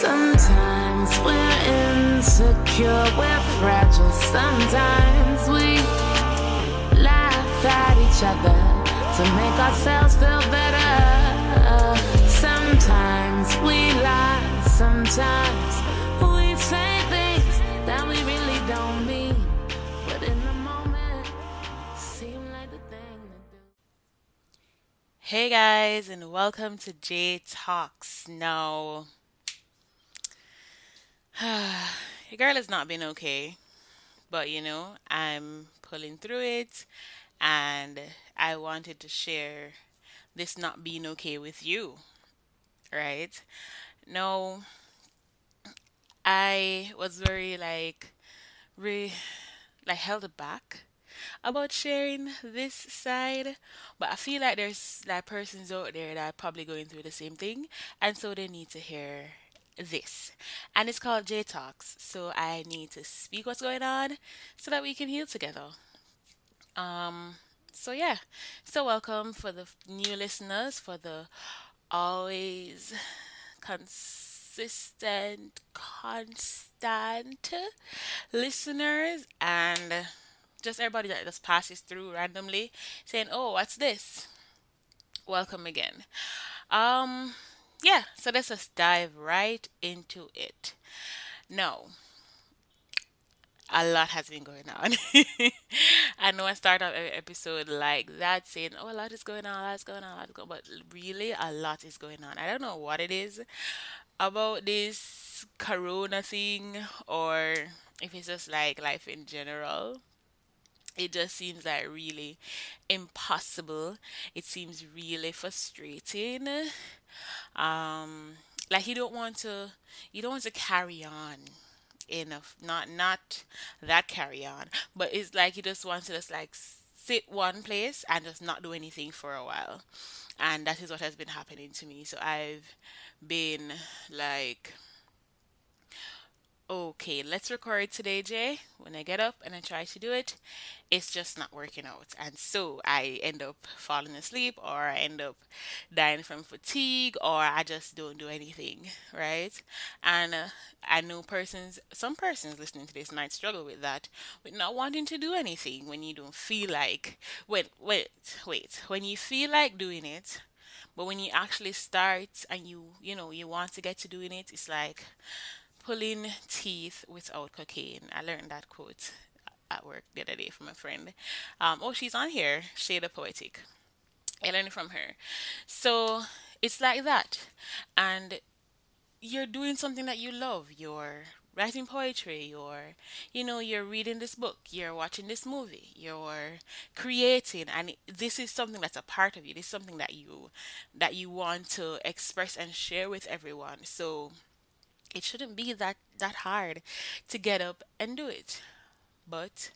Sometimes we're insecure, we're fragile. Sometimes we laugh at each other to make ourselves feel better. Sometimes we lie, sometimes we say things that we really don't mean. But in the moment, seem like the thing to do. Hey guys, and welcome to J Talks. Now, your girl has not been okay, but you know, I'm pulling through it, and I wanted to share this not being okay with you, right? No, I was very like, re like held back about sharing this side, but I feel like there's like persons out there that are probably going through the same thing, and so they need to hear this. And it's called J Talks, so I need to speak what's going on so that we can heal together. Um, so yeah, so welcome for the new listeners, for the always consistent, constant listeners, and just everybody that just passes through randomly saying, "Oh, what's this?" Welcome again. Um, yeah, so let's just dive right into it. No, a lot has been going on. I know I start off every episode like that, saying, "Oh, a lot is going on, a lot is going on, a lot is going," but really, a lot is going on. I don't know what it is about this Corona thing, or if it's just like life in general. It just seems like really impossible. It seems really frustrating. Um, like you don't want to, you don't want to carry on enough not not that carry on but it's like you just want to just like sit one place and just not do anything for a while and that is what has been happening to me so i've been like Okay, let's record today, Jay. When I get up and I try to do it, it's just not working out. And so I end up falling asleep, or I end up dying from fatigue, or I just don't do anything, right? And uh, I know persons, some persons listening to this might struggle with that, with not wanting to do anything when you don't feel like, wait, wait, wait, when you feel like doing it, but when you actually start and you, you know, you want to get to doing it, it's like, pulling teeth without cocaine. I learned that quote at work the other day from a friend. Um, oh, she's on here, Shada Poetic. I learned it from her. So it's like that. And you're doing something that you love. You're writing poetry, you're, you know, you're reading this book, you're watching this movie, you're creating, and this is something that's a part of you. This is something that you that you want to express and share with everyone. So it shouldn't be that that hard to get up and do it. But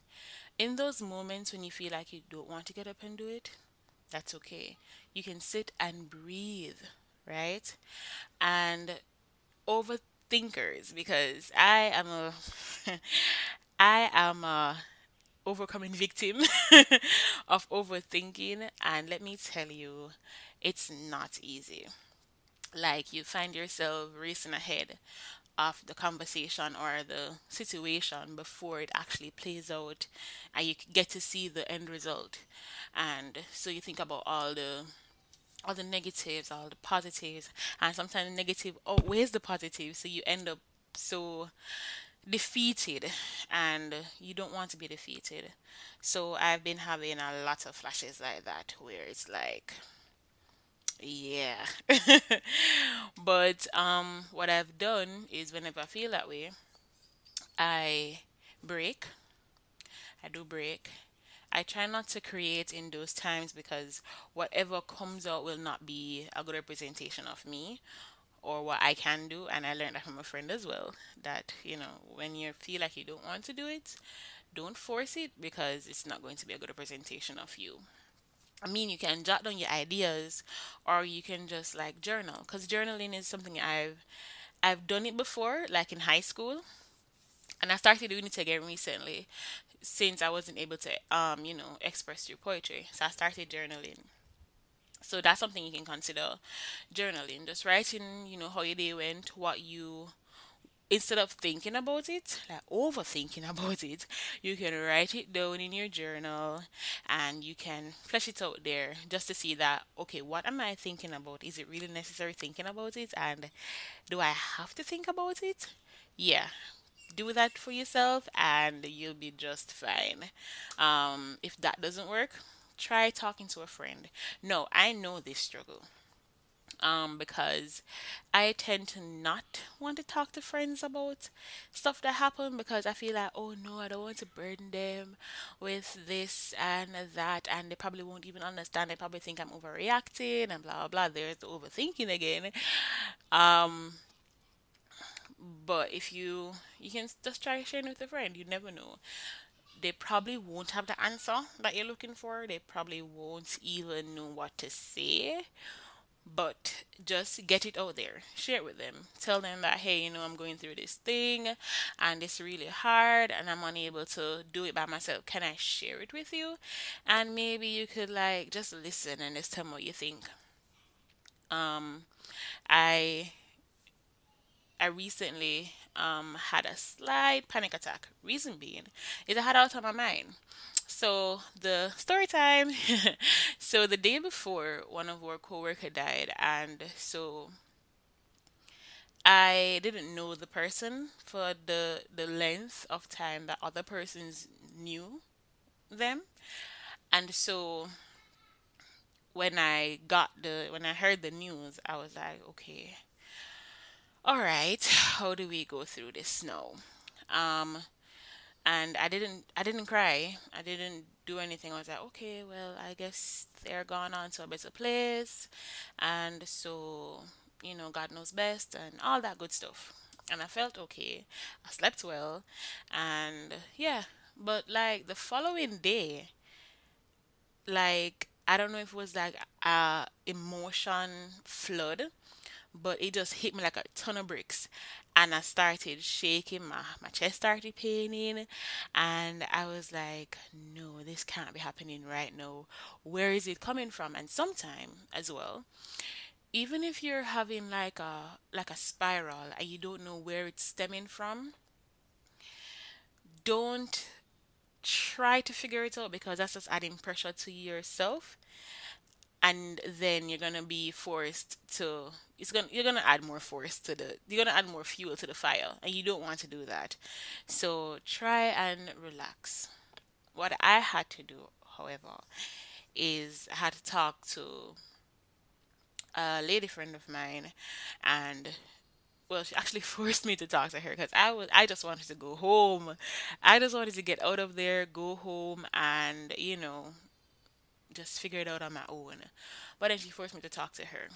in those moments when you feel like you don't want to get up and do it, that's okay. You can sit and breathe, right? And overthinkers because I am a I am a overcoming victim of overthinking and let me tell you it's not easy like you find yourself racing ahead of the conversation or the situation before it actually plays out and you get to see the end result. And so you think about all the all the negatives all the positives and sometimes the negative oh, outweighs the positive? So you end up so defeated and you don't want to be defeated. So i've been having a lot of flashes like that where it's like yeah. but um what I've done is whenever I feel that way, I break. I do break. I try not to create in those times because whatever comes out will not be a good representation of me or what I can do. And I learned that from a friend as well that, you know, when you feel like you don't want to do it, don't force it because it's not going to be a good representation of you. I mean, you can jot down your ideas, or you can just like journal. Cause journaling is something I've I've done it before, like in high school, and I started doing it again recently, since I wasn't able to um you know express through poetry. So I started journaling, So that's something you can consider journaling. Just writing, you know, how your day went, what you instead of thinking about it, like overthinking about it, you can write it down in your journal and you can flesh it out there just to see that, okay, what am I thinking about? Is it really necessary thinking about it? And do I have to think about it? Yeah. Do that for yourself and you'll be just fine. Um, if that doesn't work, try talking to a friend. No, I know this struggle um, because I tend to not want to talk to friends about stuff that happened because I feel like, oh no, I don't want to burden them with this and that, and they probably won't even understand. They probably think I'm overreacting and blah blah blah. There's the overthinking again. Um, but if you you can just try sharing with a friend, you never know. They probably won't have the answer that you're looking for. They probably won't even know what to say but just get it out there. Share it with them. Tell them that hey you know i'm going through this thing and it's really hard and i'm unable to do it by myself. Can i share it with you? And maybe you could like just listen and just tell me what you think. Um i i recently um had a slight panic attack. Reason being is i had lot on my mind so the story time. so the day before, one of our coworker died, and so I didn't know the person for the the length of time that other persons knew them, and so when I got the when I heard the news, I was like, okay, all right, how do we go through this now? Um, and I didn't I didn't cry. I didn't do anything. I was like, okay, well, I guess they're gone on to a better place, and so you know, God knows best and all that good stuff. And I felt okay. I slept well, and yeah. But like the following day, like I don't know if it was like a emotion flood but it just hit me like a ton of bricks and I started shaking my my chest started paining and I was like no this can't be happening right now. Where is it coming from? And sometime as well even if you're having like a like a spiral and you don't know where it's stemming from don't try to figure it out because that's just adding pressure to yourself and then you're gonna be forced to it's gonna you're gonna add more force to the you're gonna add more fuel to the fire and you don't want to do that. So try and relax. What i had to do however is i had to talk to a lady friend of mine and well she actually forced me to talk to her because i was i just wanted to go home. I just wanted to get out of there go home and you know just figure it out on my own. But then she forced me to talk to her.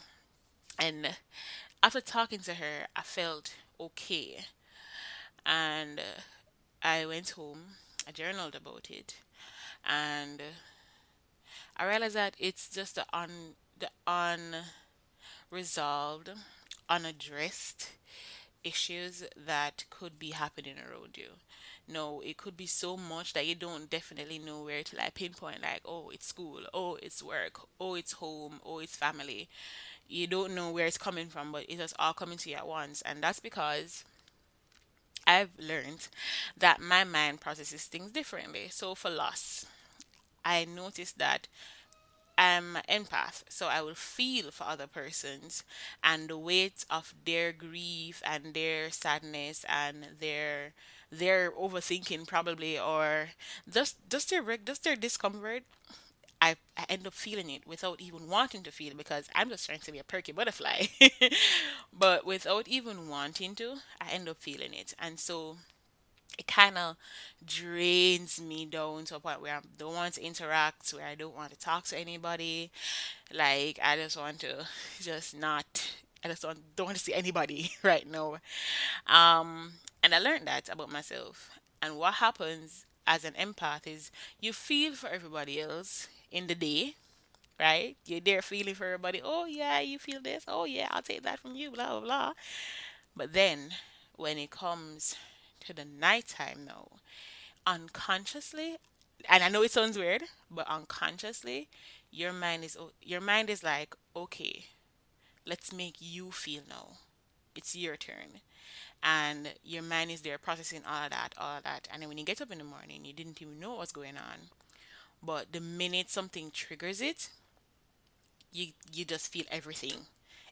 And after talking to her, I felt okay. And I went home, I journaled about it, and I realized that it's just the un the unresolved, unaddressed issues that could be happening around you. No, it could be so much that you don't definitely know where to like pinpoint like, oh, it's school, oh, it's work, oh, it's home, oh, it's family. You don't know where it's coming from, but it is all coming to you at once. And that's because I've learned that my mind processes things differently. So for loss, I noticed that I'm an empath, so I will feel for other persons and the weight of their grief and their sadness and their their overthinking probably or just just their just their discomfort. I, I end up feeling it without even wanting to feel it because I'm just trying to be a perky butterfly. but without even wanting to, I end up feeling it. And so it kind of drains me down to a point where I don't want to interact, where I don't want to talk to anybody. Like I just want to just not. I just don't, don't want to see anybody right now. Um, and I learned that about myself. And what happens as an empath is you feel for everybody else in the day, right? You're there feeling for everybody. Oh yeah, you feel this. Oh yeah, I'll take that from you. Blah blah blah. But then when it comes to the nighttime now, unconsciously, and I know it sounds weird, but unconsciously, your mind is your mind is like, okay, let's make you feel now. It's your turn. And your mind is there processing all of that, all of that. And then when you get up in the morning, you didn't even know what's going on. But the minute something triggers it, you you just feel everything.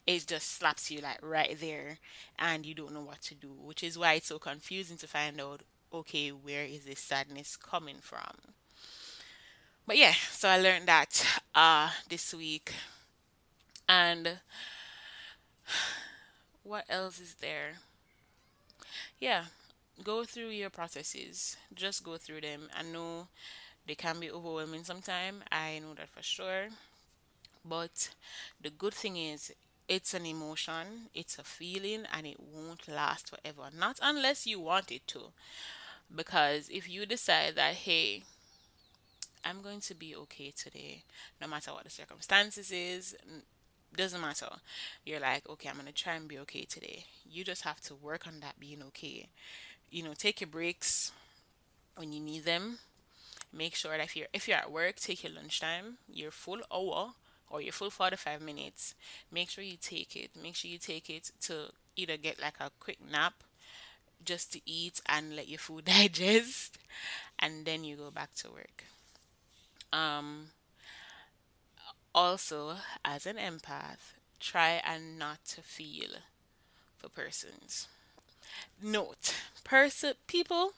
It just slaps you like right there and you don't know what to do, which is why it's so confusing to find out okay, where is this sadness coming from? But yeah, so I learned that uh this week. And what else is there? Yeah, go through your processes. Just go through them. I know they can be overwhelming sometimes. I know that for sure. But the good thing is it's an emotion, it's a feeling and it won't last forever. Not unless you want it to. Because if you decide that hey, I'm going to be okay today, no matter what the circumstances is, doesn't matter. You're like, okay, I'm gonna try and be okay today. You just have to work on that being okay. You know, take your breaks when you need them. Make sure that if you're if you're at work, take your lunchtime, your full hour or your full 45 minutes. Make sure you take it. Make sure you take it to either get like a quick nap just to eat and let your food digest and then you go back to work. Um also as an empath, try and not to feel for persons. Note, person people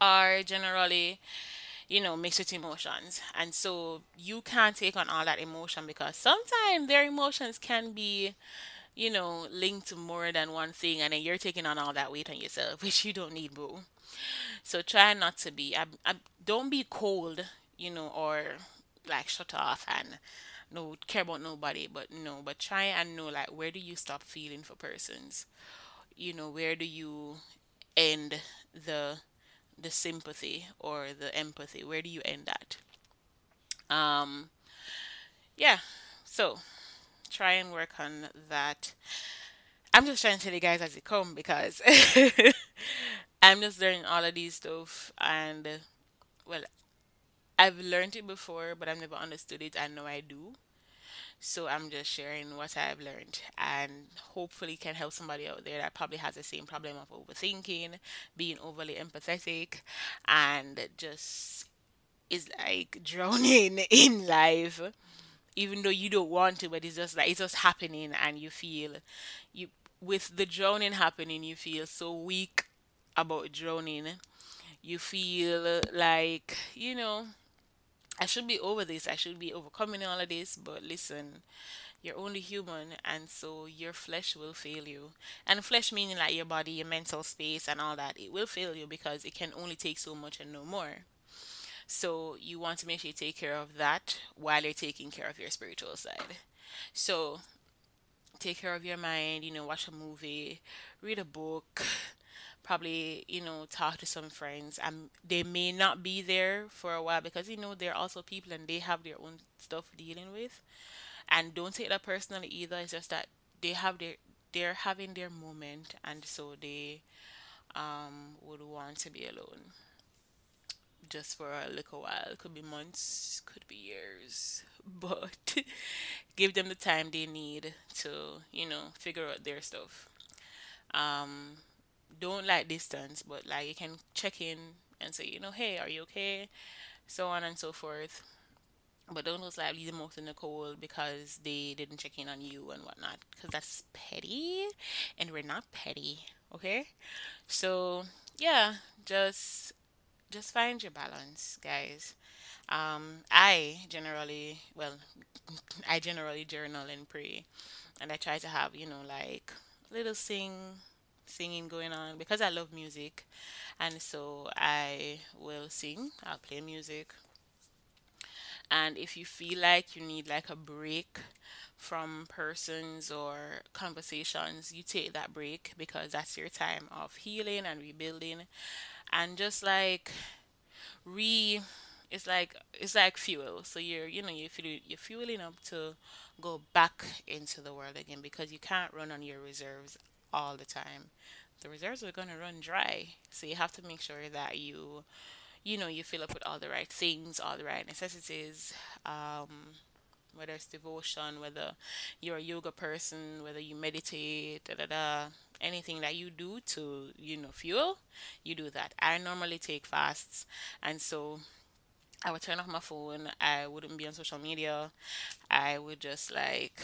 are generally, you know, mixed with emotions. And so you can't take on all that emotion because sometimes their emotions can be, you know, linked to more than one thing and then you're taking on all that weight on yourself, which you don't need, boo. So try not to be. I, I, don't be cold, you know, or like shut off and no care about nobody. But no, but try and know like where do you stop feeling for persons? You know, where do you end the the sympathy or the empathy? Where do you end that? Um, yeah. So try and work on that. I'm just trying to tell you guys as it come because I'm just learning all of these stuff and well I've learned it before but I've never understood it I know I do. So I'm just sharing what I've learned and hopefully can help somebody out there that probably has the same problem of overthinking, being overly empathetic and just is like drowning in life even though you don't want to but it's just like it's just happening and you feel you with the drowning happening you feel so weak about drowning you feel like you know I should be over this. I should be overcoming all of this. But listen, you're only human, and so your flesh will fail you. And flesh meaning like your body, your mental space, and all that. It will fail you because it can only take so much and no more. So you want to make sure you take care of that while you're taking care of your spiritual side. So take care of your mind, you know, watch a movie, read a book, probably, you know, talk to some friends. And they may not be there for a while because, you know, they're also people and they have their own stuff dealing with. And don't take that personally either. It's just that they have their they're having their moment and so they um would want to be alone just for a little while. Could be months, could be years. But give them the time they need to, you know, figure out their stuff. Um, don't like distance, but like you can check in and say, you know, hey, are you okay? So on and so forth. But don't just like leave them out in the cold because they didn't check in on you and whatnot. Because that's petty, and we're not petty, okay? So yeah, just just find your balance, guys. Um, I generally, well, I generally journal and pray, and I try to have, you know, like little sing, singing going on because I love music, and so I will sing. I'll play music, and if you feel like you need like a break from persons or conversations, you take that break because that's your time of healing and rebuilding, and just like re it's like it's like fuel so you're you know you're fuel, you're fueling up to go back into the world again because you can't run on your reserves all the time the reserves are going to run dry so you have to make sure that you you know you fill up with all the right things all the right necessities um, whether it's devotion whether you're a yoga person whether you meditate da da da anything that you do to you know fuel you do that i normally take fasts and so I would turn off my phone. I wouldn't be on social media. I would just like,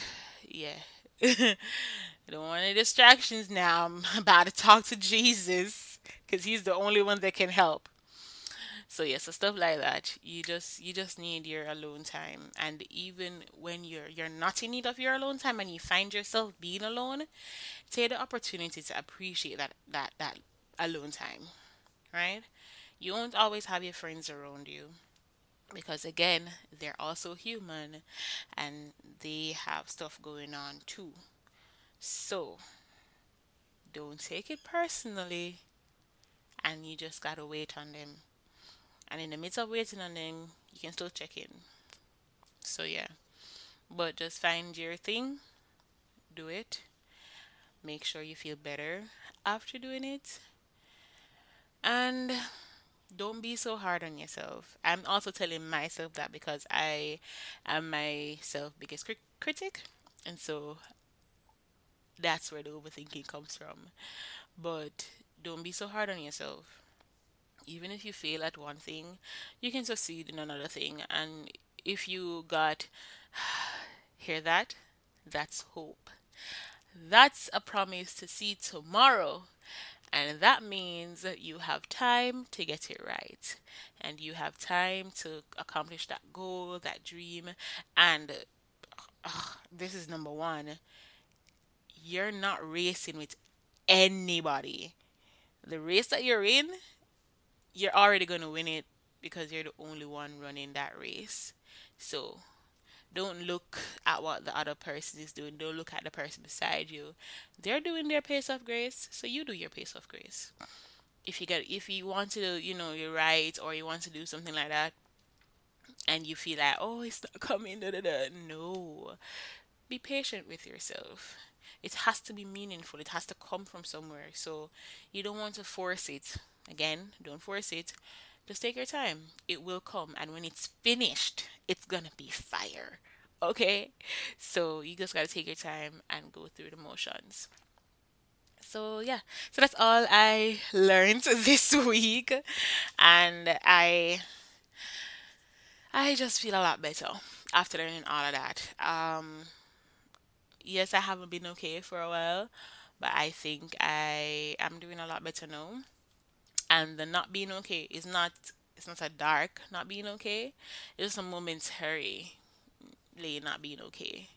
yeah. I don't want any distractions now. I'm about to talk to Jesus because he's the only one that can help. So yeah, so stuff like that. You just you just need your alone time. And even when you're you're not in need of your alone time and you find yourself being alone, take the opportunity to appreciate that that that alone time, right? You won't always have your friends around you because again they're also human and they have stuff going on too. So don't take it personally and you just gotta wait on them. And in the midst of waiting on them you can still check in. So yeah. But just find your thing do it. Make sure you feel better after doing it. And don't be so hard on yourself. I'm also telling myself that because I am myself biggest cri- critic, and so that's where the overthinking comes from. But don't be so hard on yourself. Even if you fail at one thing, you can succeed in another thing. And if you got, hear that? That's hope. That's a promise to see tomorrow. And that means you have time to get it right. And you have time to accomplish that goal, that dream. And uh, this is number one you're not racing with anybody. The race that you're in, you're already going to win it because you're the only one running that race. So don't look at what the other person is doing. Don't look at the person beside you. They're doing their pace of grace, so you do your pace of grace. If you get if you want to, you know, you're right or you want to do something like that and you feel like, oh, it's not coming, da, da, da. no. Be patient with yourself. It has to be meaningful. It has to come from somewhere. So you don't want to force it. Again, don't force it. Just take your time. It will come. And when it's finished, it's to be fire. Okay? So you just got to take your time and go through the motions. So yeah, so that's all I learned this week, and I I just feel a lot better after learning all of that. Um, yes, I haven't been okay for a while, but I think I am doing a lot better now. And the not being okay is not it's not a dark not being okay. It's just a momentary not being okay.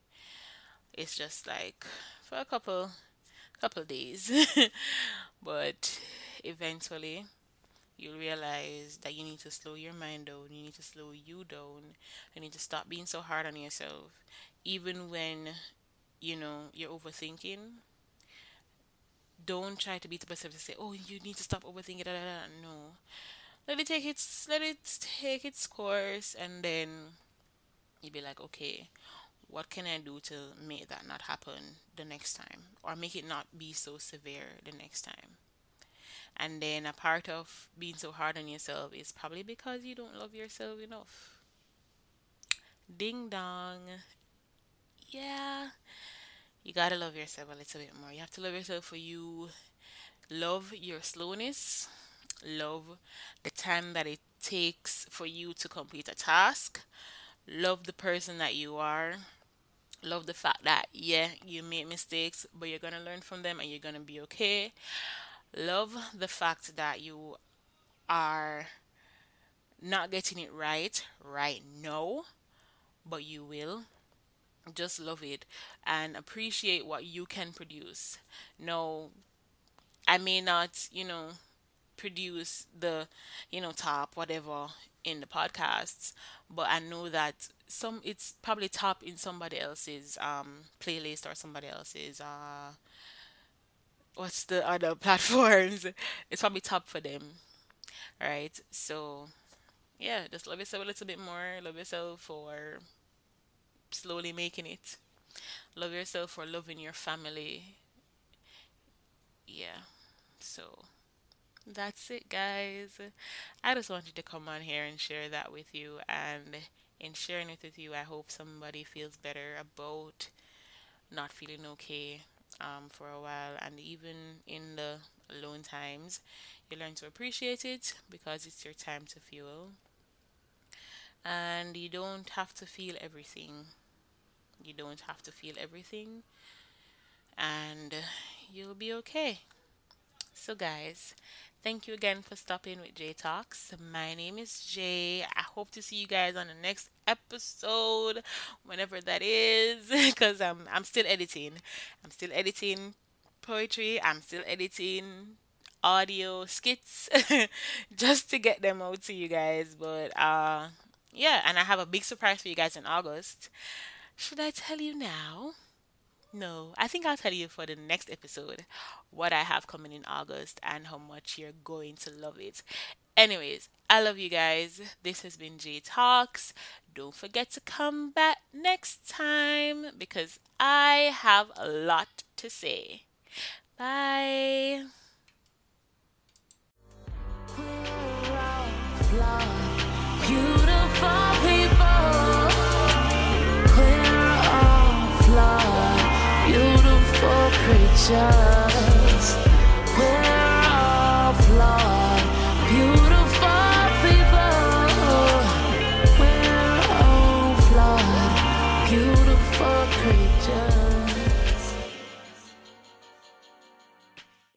It's just like for a couple couple days. but eventually you'll realize that you need to slow your mind down. You need to slow you down. You need to stop being so hard on yourself. Even when you know you're overthinking don't try to beat up yourself to say oh you need to stop overthinking no let it take its let it take its course and then you'll be like okay what can i do to make that not happen the next time or make it not be so severe the next time and then a part of being so hard on yourself is probably because you don't love yourself enough ding dong yeah you gotta love yourself a little bit more. You have to love yourself for you. Love your slowness. Love the time that it takes for you to complete a task. Love the person that you are. Love the fact that, yeah, you made mistakes, but you're gonna learn from them and you're gonna be okay. Love the fact that you are not getting it right right now, but you will just love it and appreciate what you can produce. No, I may not, you know, produce the, you know, top whatever in the podcasts, but I know that some it's probably top in somebody else's um playlist or somebody else's uh what's the other platforms. It's probably top for them, right? So yeah, just love yourself a little bit more. Love yourself for slowly making it. Love yourself for loving your family. Yeah. So That's it, guys. I just wanted to come on here and share that with you. And in sharing it with you, I hope somebody feels better about not feeling okay um, for a while. And even in the alone times, you learn to appreciate it because it's your time to feel. And you don't have to feel everything. You don't have to feel everything. And you'll be okay. So, guys, thank you again for stopping with J Talks. My name is Jay. I hope to see you guys on the next episode, whenever that is, because I'm I'm still editing. I'm still editing poetry. I'm still editing audio skits just to get them out to you guys. But uh, yeah, and I have a big surprise for you guys in August. Should I tell you now? No, I think I'll tell you for the next episode what I have coming in August and how much you're going to love it. Anyways, I love you guys. This has been J Talks. Don't forget to come back next time because I have a lot to say. Bye. We're